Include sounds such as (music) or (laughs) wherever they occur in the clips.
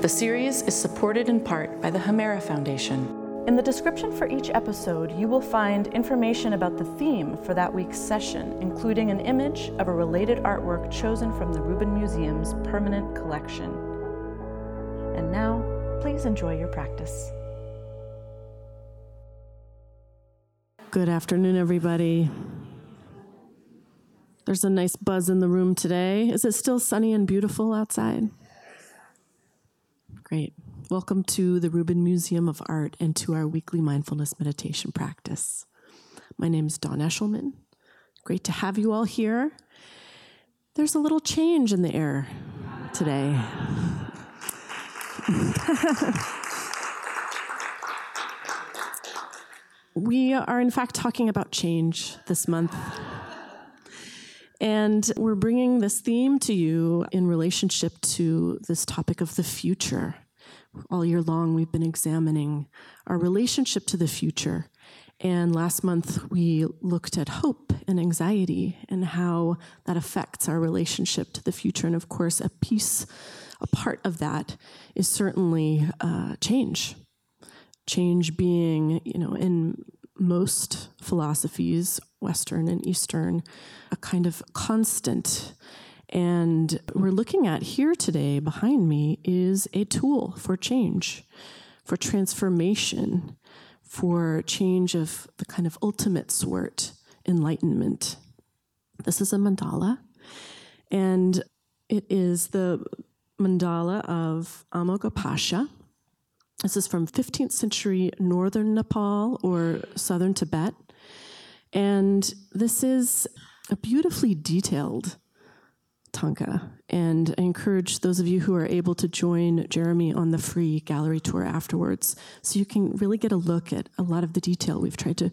The series is supported in part by the Hemera Foundation. In the description for each episode, you will find information about the theme for that week's session, including an image of a related artwork chosen from the Rubin Museum's permanent collection. And now, please enjoy your practice. Good afternoon, everybody. There's a nice buzz in the room today. Is it still sunny and beautiful outside? Great. Welcome to the Rubin Museum of Art and to our weekly mindfulness meditation practice. My name is Dawn Eshelman. Great to have you all here. There's a little change in the air today. (laughs) we are, in fact, talking about change this month. And we're bringing this theme to you in relationship to this topic of the future. All year long, we've been examining our relationship to the future. And last month, we looked at hope and anxiety and how that affects our relationship to the future. And of course, a piece, a part of that is certainly uh, change. Change being, you know, in most philosophies, Western and Eastern, a kind of constant. And we're looking at here today behind me is a tool for change, for transformation, for change of the kind of ultimate sort, enlightenment. This is a mandala, and it is the mandala of Amoghapasha this is from 15th century northern Nepal or southern Tibet. And this is a beautifully detailed thangka. And I encourage those of you who are able to join Jeremy on the free gallery tour afterwards so you can really get a look at a lot of the detail. We've tried to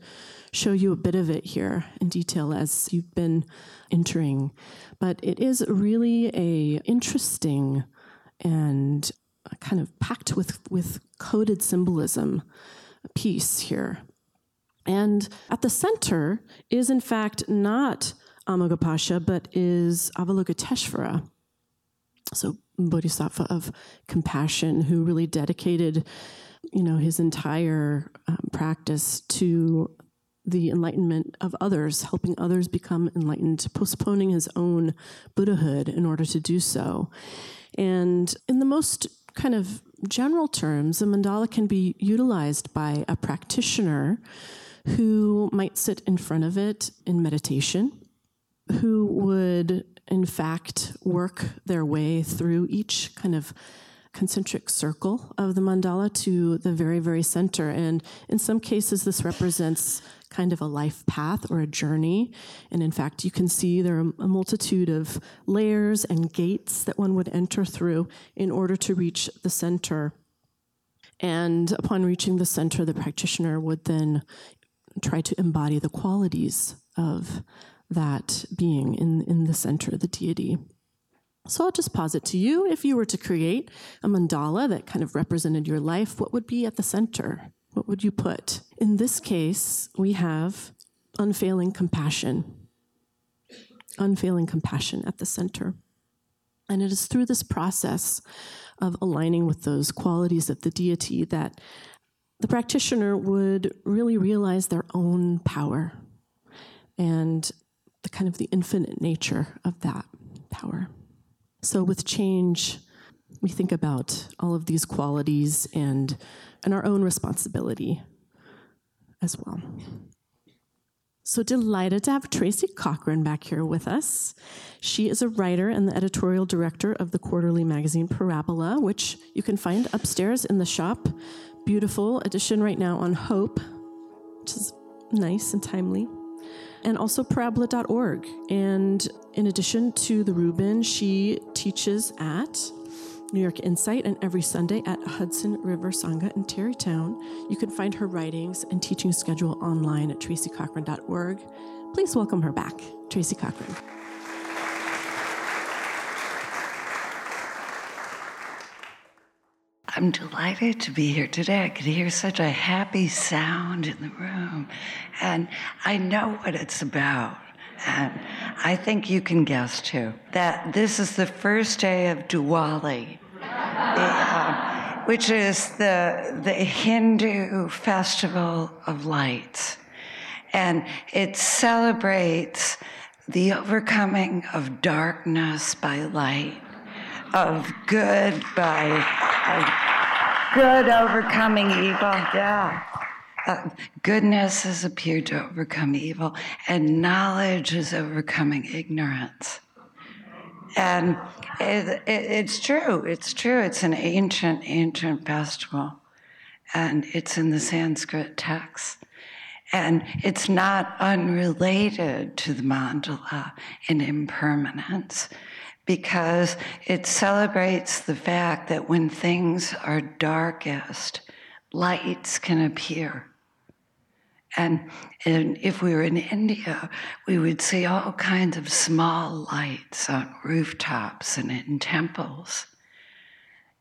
show you a bit of it here in detail as you've been entering. But it is really a interesting and kind of packed with, with coded symbolism piece here. And at the center is, in fact, not Amoghapasha, but is Avalokiteshvara. So, Bodhisattva of compassion, who really dedicated, you know, his entire um, practice to the enlightenment of others, helping others become enlightened, postponing his own Buddhahood in order to do so. And in the most kind of general terms, a mandala can be utilized by a practitioner who might sit in front of it in meditation, who would, in fact, work their way through each kind of concentric circle of the mandala to the very, very center. And in some cases, this represents kind of a life path or a journey. And in fact, you can see there are a multitude of layers and gates that one would enter through in order to reach the center. And upon reaching the center, the practitioner would then try to embody the qualities of that being in, in the center, the deity. So I'll just pause posit to you if you were to create a mandala that kind of represented your life, what would be at the center? Would you put? In this case, we have unfailing compassion. Unfailing compassion at the center. And it is through this process of aligning with those qualities of the deity that the practitioner would really realize their own power and the kind of the infinite nature of that power. So with change, we think about all of these qualities and, and our own responsibility as well. So delighted to have Tracy Cochran back here with us. She is a writer and the editorial director of the quarterly magazine Parabola, which you can find upstairs in the shop. Beautiful edition right now on Hope, which is nice and timely and also parabola.org. And in addition to the Rubin, she teaches at New York Insight, and every Sunday at Hudson River Sangha in Tarrytown. You can find her writings and teaching schedule online at tracycochran.org. Please welcome her back, Tracy Cochran. I'm delighted to be here today. I could hear such a happy sound in the room, and I know what it's about. And I think you can guess too that this is the first day of Diwali, uh, which is the, the Hindu festival of lights. And it celebrates the overcoming of darkness by light, of good by good overcoming evil. Yeah. Uh, goodness has appeared to overcome evil, and knowledge is overcoming ignorance. And it, it, it's true, it's true. It's an ancient, ancient festival, and it's in the Sanskrit text. And it's not unrelated to the mandala in impermanence because it celebrates the fact that when things are darkest, lights can appear. And, and if we were in India, we would see all kinds of small lights on rooftops and in temples.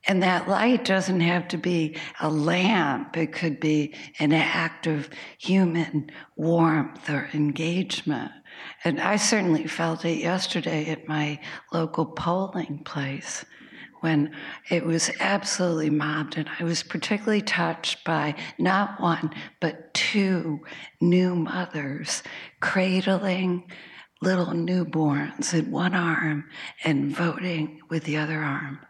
And that light doesn't have to be a lamp, it could be an act of human warmth or engagement. And I certainly felt it yesterday at my local polling place when it was absolutely mobbed. And I was particularly touched by not one, but two new mothers cradling little newborns in one arm and voting with the other arm.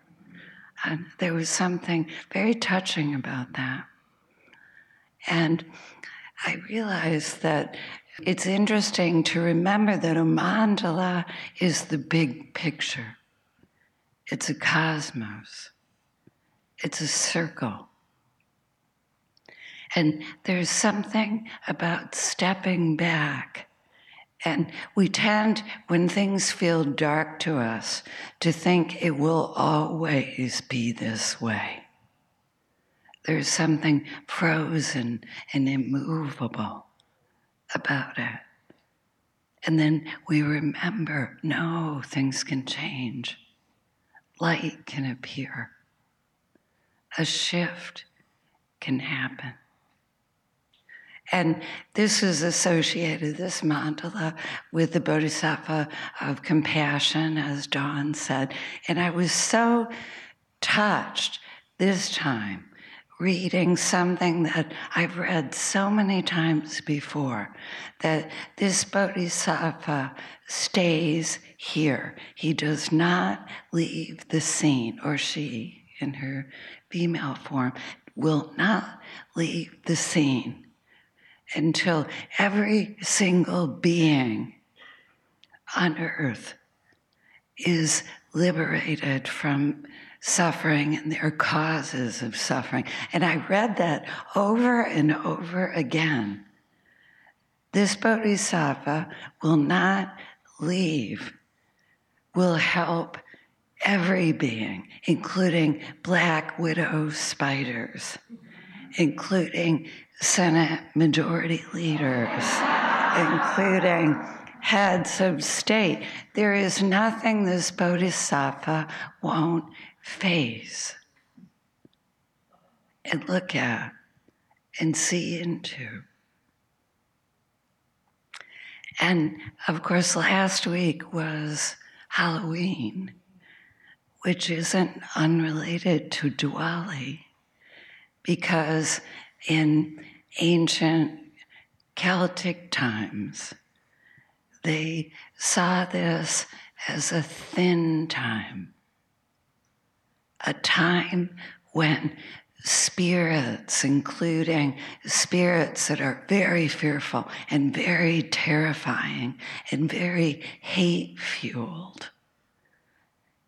And there was something very touching about that. And I realized that it's interesting to remember that a mandala is the big picture. It's a cosmos, it's a circle. And there's something about stepping back. And we tend, when things feel dark to us, to think it will always be this way. There's something frozen and immovable about it. And then we remember no, things can change light can appear, a shift can happen. And this is associated, this mandala, with the Bodhisattva of compassion, as Dawn said. And I was so touched this time reading something that I've read so many times before that this bodhisattva stays here. He does not leave the scene, or she, in her female form, will not leave the scene until every single being on earth is liberated from suffering and their causes of suffering. And I read that over and over again. This bodhisattva will not leave, will help every being, including black widow spiders, including Senate majority leaders, including heads of state. There is nothing this bodhisattva won't face and look at and see into. And of course, last week was Halloween, which isn't unrelated to Diwali, because in ancient Celtic times, they saw this as a thin time, a time when spirits, including spirits that are very fearful and very terrifying and very hate fueled,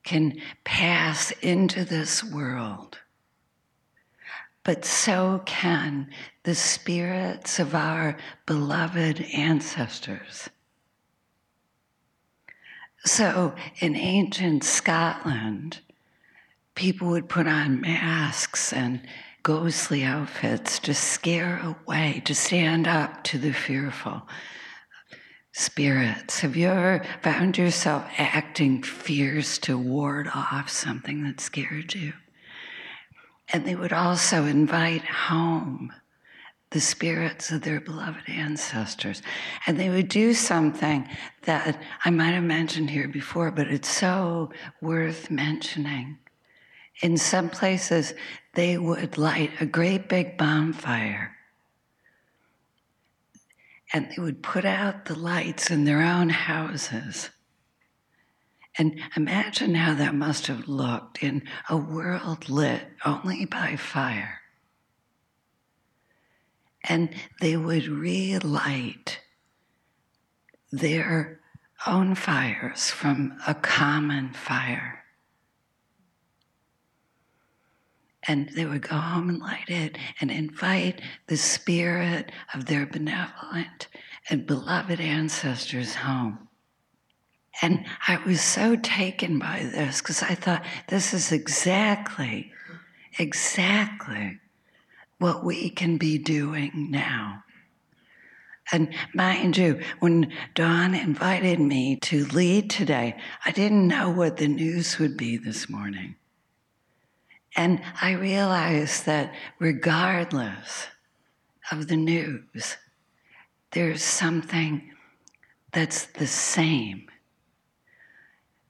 can pass into this world. But so can the spirits of our beloved ancestors. So in ancient Scotland, people would put on masks and ghostly outfits to scare away, to stand up to the fearful spirits. Have you ever found yourself acting fierce to ward off something that scared you? And they would also invite home the spirits of their beloved ancestors. And they would do something that I might have mentioned here before, but it's so worth mentioning. In some places, they would light a great big bonfire and they would put out the lights in their own houses. And imagine how that must have looked in a world lit only by fire. And they would relight their own fires from a common fire. And they would go home and light it and invite the spirit of their benevolent and beloved ancestors home. And I was so taken by this because I thought this is exactly, exactly what we can be doing now. And mind you, when Dawn invited me to lead today, I didn't know what the news would be this morning. And I realized that regardless of the news, there's something that's the same.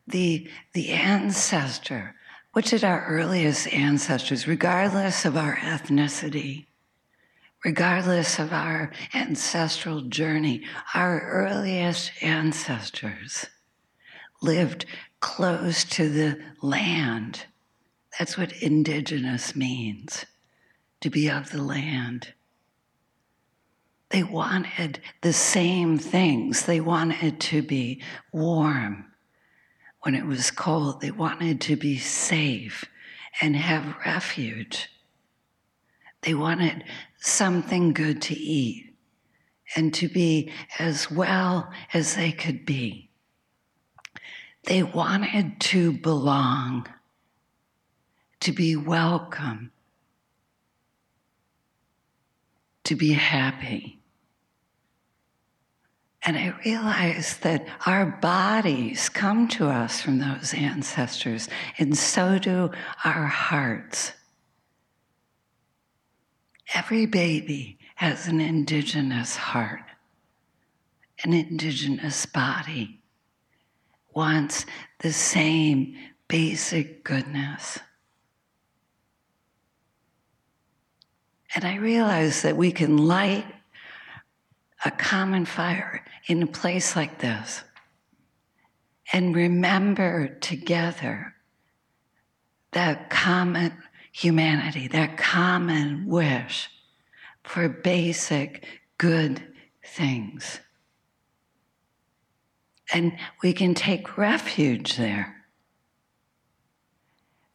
The, the ancestor, which is our earliest ancestors, regardless of our ethnicity, regardless of our ancestral journey, our earliest ancestors lived close to the land. That's what indigenous means, to be of the land. They wanted the same things. They wanted to be warm when it was cold. They wanted to be safe and have refuge. They wanted something good to eat and to be as well as they could be. They wanted to belong, to be welcome, to be happy. And I realized that our bodies come to us from those ancestors, and so do our hearts. Every baby has an indigenous heart, an indigenous body, wants the same basic goodness. And I realized that we can light a common fire in a place like this and remember together that common humanity, that common wish for basic good things. And we can take refuge there.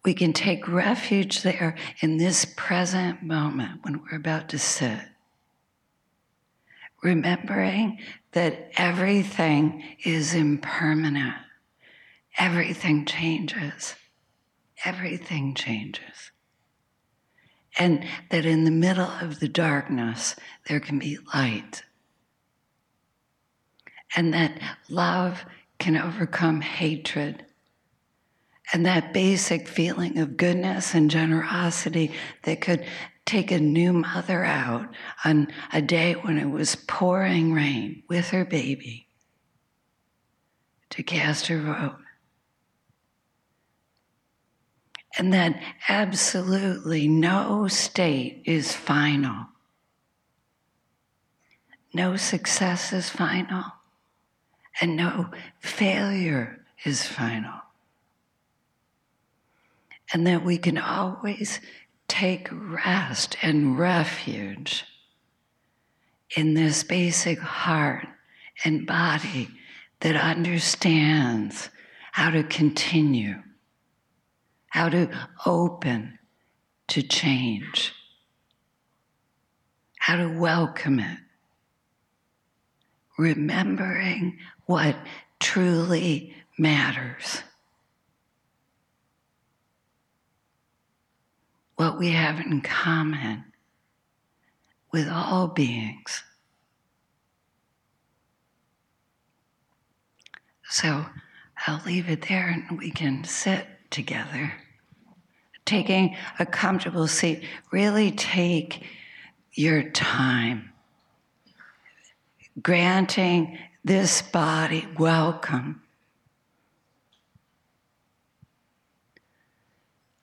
We can take refuge there in this present moment when we're about to sit remembering that everything is impermanent, everything changes, everything changes. And that in the middle of the darkness, there can be light. And that love can overcome hatred. And that basic feeling of goodness and generosity that could take a new mother out on a day when it was pouring rain with her baby to cast her vote. And that absolutely no state is final. No success is final, and no failure is final. And that we can always take rest and refuge in this basic heart and body that understands how to continue, how to open to change, how to welcome it, remembering what truly matters. What we have in common with all beings. So I'll leave it there and we can sit together. Taking a comfortable seat, really take your time. Granting this body welcome.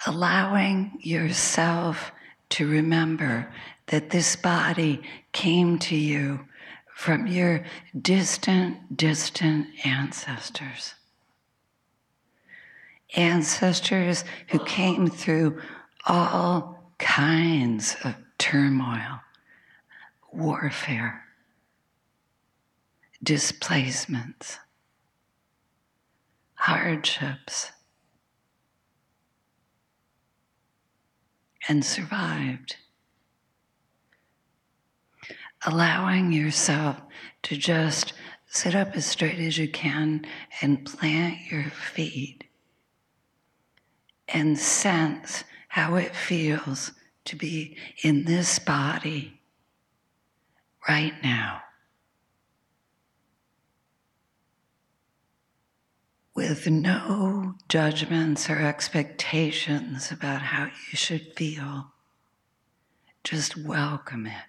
Allowing yourself to remember that this body came to you from your distant, distant ancestors. Ancestors who came through all kinds of turmoil, warfare, displacements, hardships, and survived. Allowing yourself to just sit up as straight as you can and plant your feet and sense how it feels to be in this body right now. With no judgments or expectations about how you should feel, just welcome it.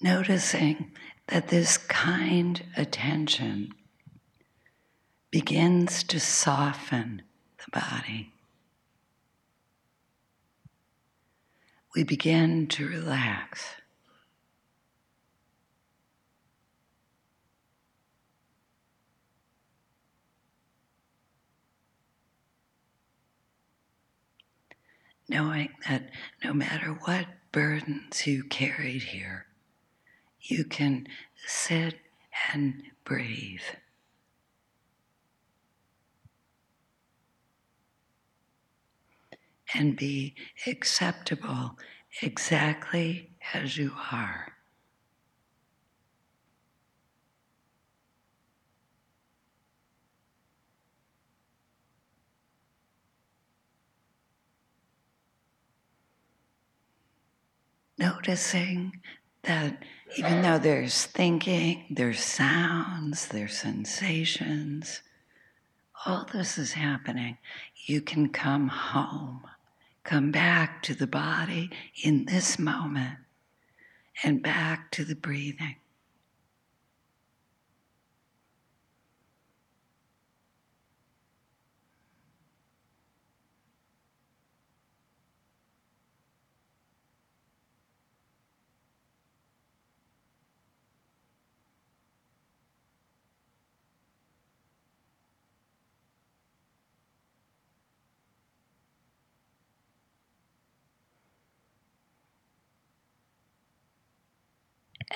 noticing that this kind attention begins to soften the body. We begin to relax. Knowing that no matter what burdens you carried here, you can sit and breathe. And be acceptable exactly as you are. Noticing that even though there's thinking, there's sounds, there's sensations, all this is happening, you can come home, come back to the body in this moment, and back to the breathing.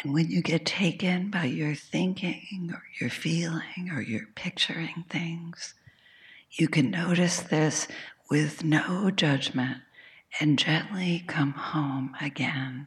And when you get taken by your thinking or your feeling or your picturing things, you can notice this with no judgment and gently come home again.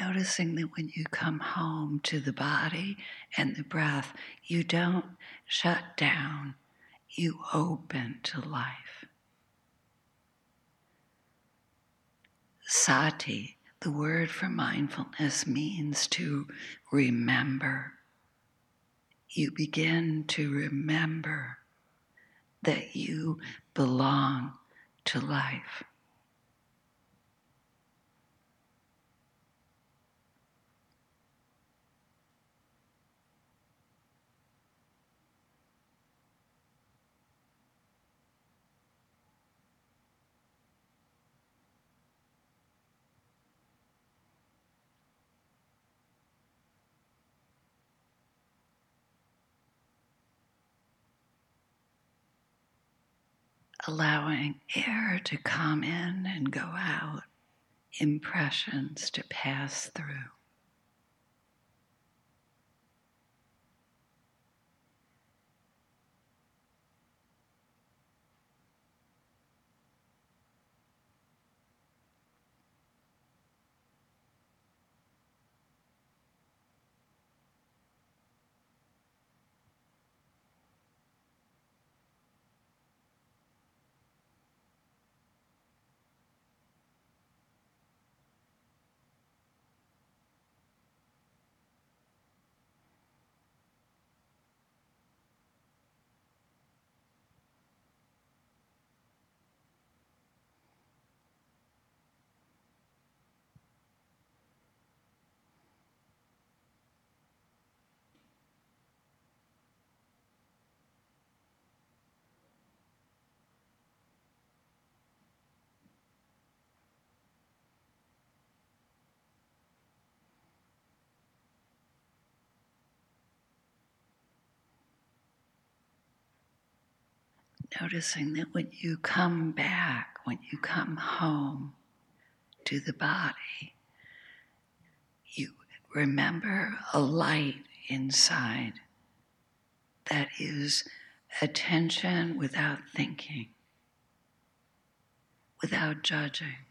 Noticing that when you come home to the body and the breath, you don't shut down, you open to life. Sati, the word for mindfulness, means to remember. You begin to remember that you belong to life. Allowing air to come in and go out, impressions to pass through. Noticing that when you come back, when you come home to the body, you remember a light inside that is attention without thinking, without judging.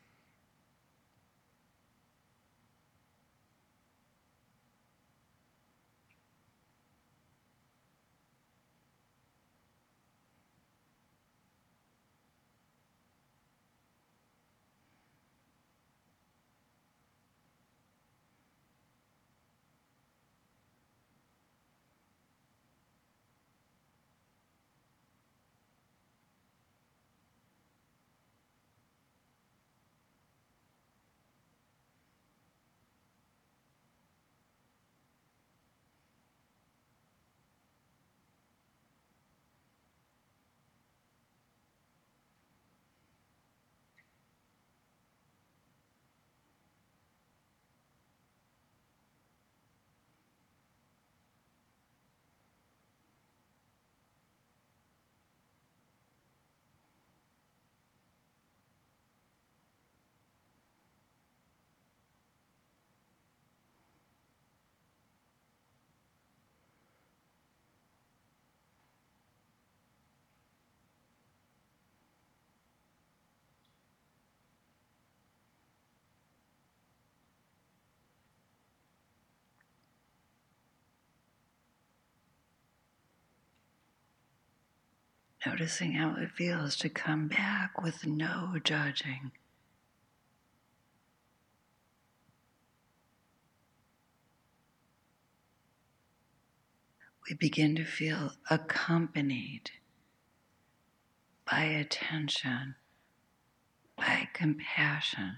Noticing how it feels to come back with no judging. We begin to feel accompanied by attention, by compassion.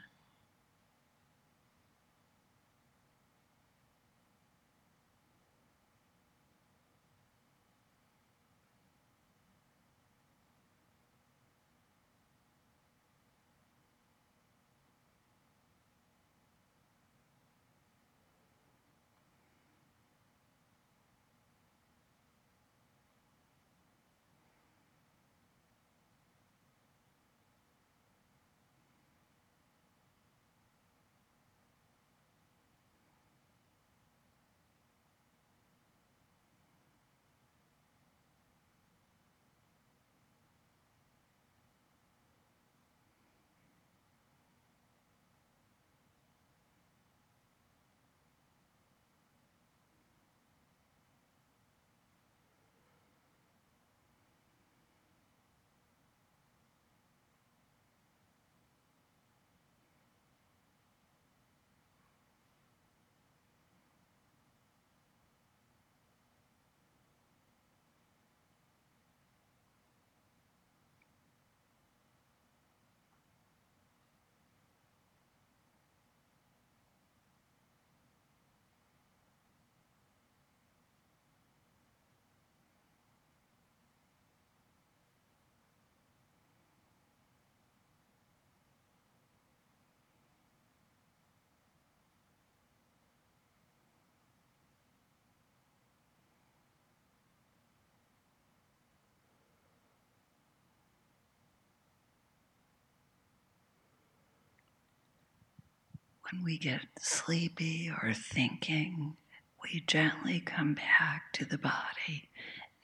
When we get sleepy or thinking, we gently come back to the body,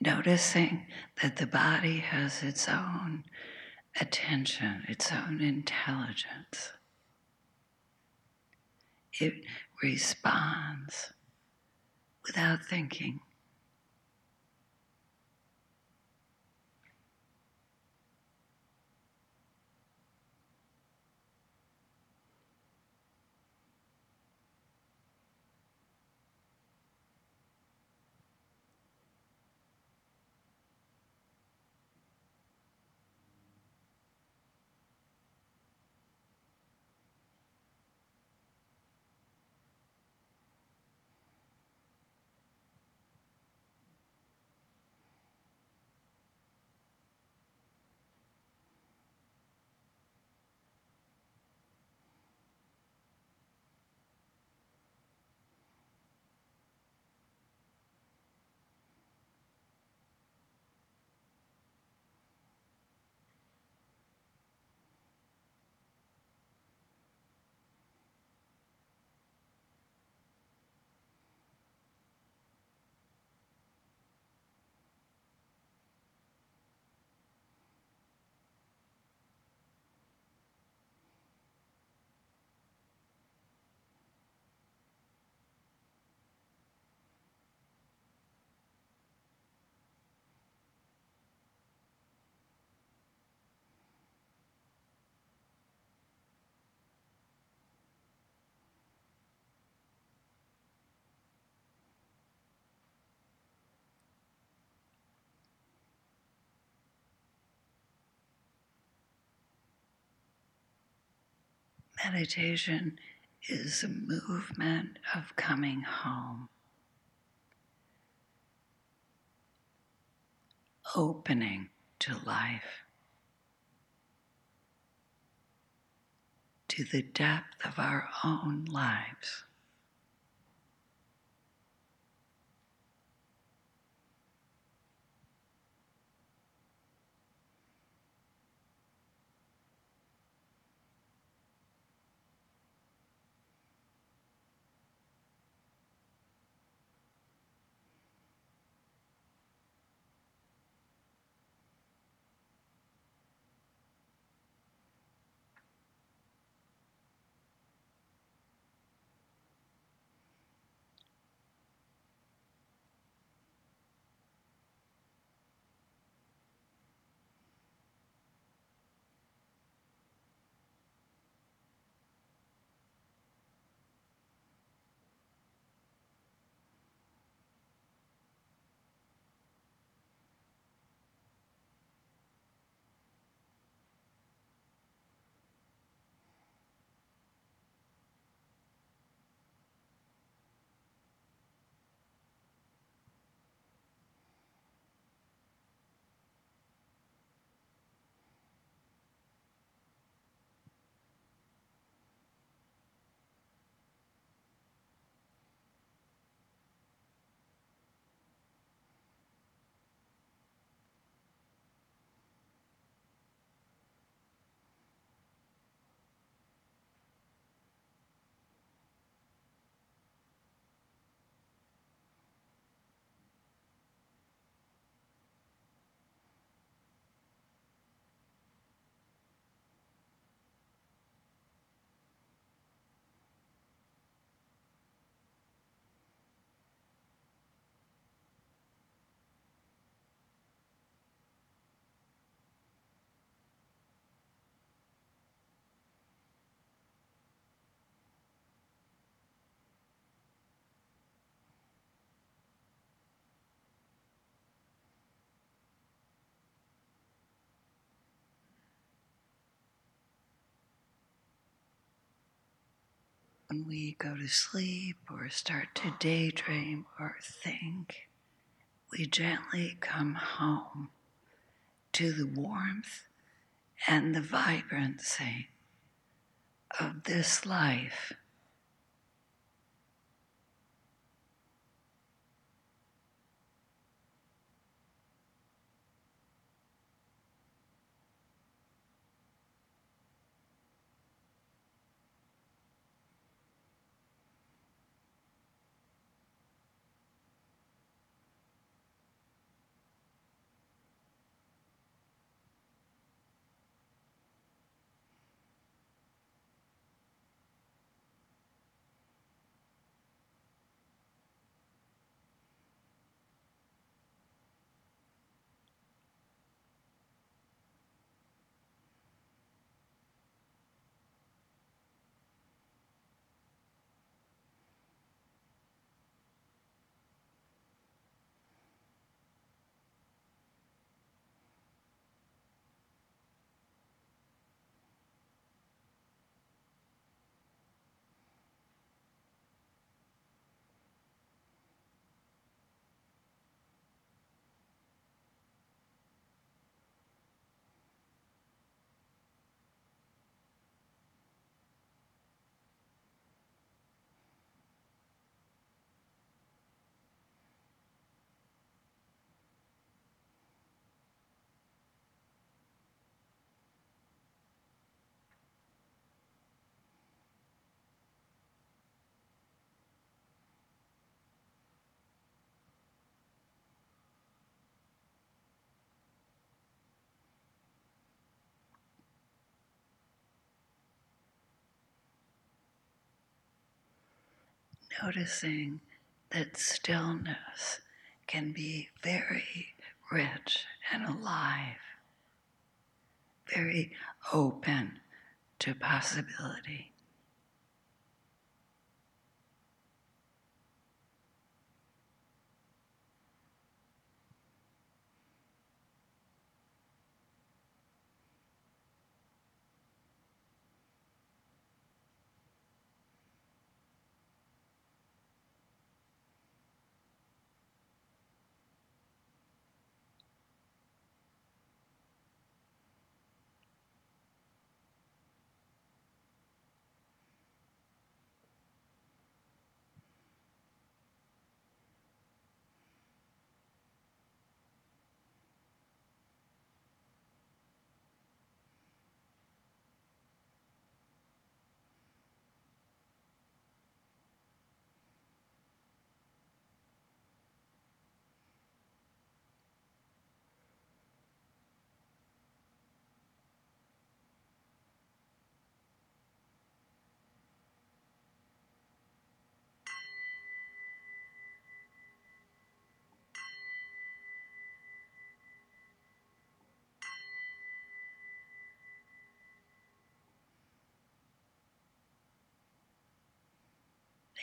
noticing that the body has its own attention, its own intelligence. It responds without thinking. Meditation is a movement of coming home, opening to life, to the depth of our own lives. When we go to sleep or start to daydream or think, we gently come home to the warmth and the vibrancy of this life. Noticing that stillness can be very rich and alive, very open to possibility.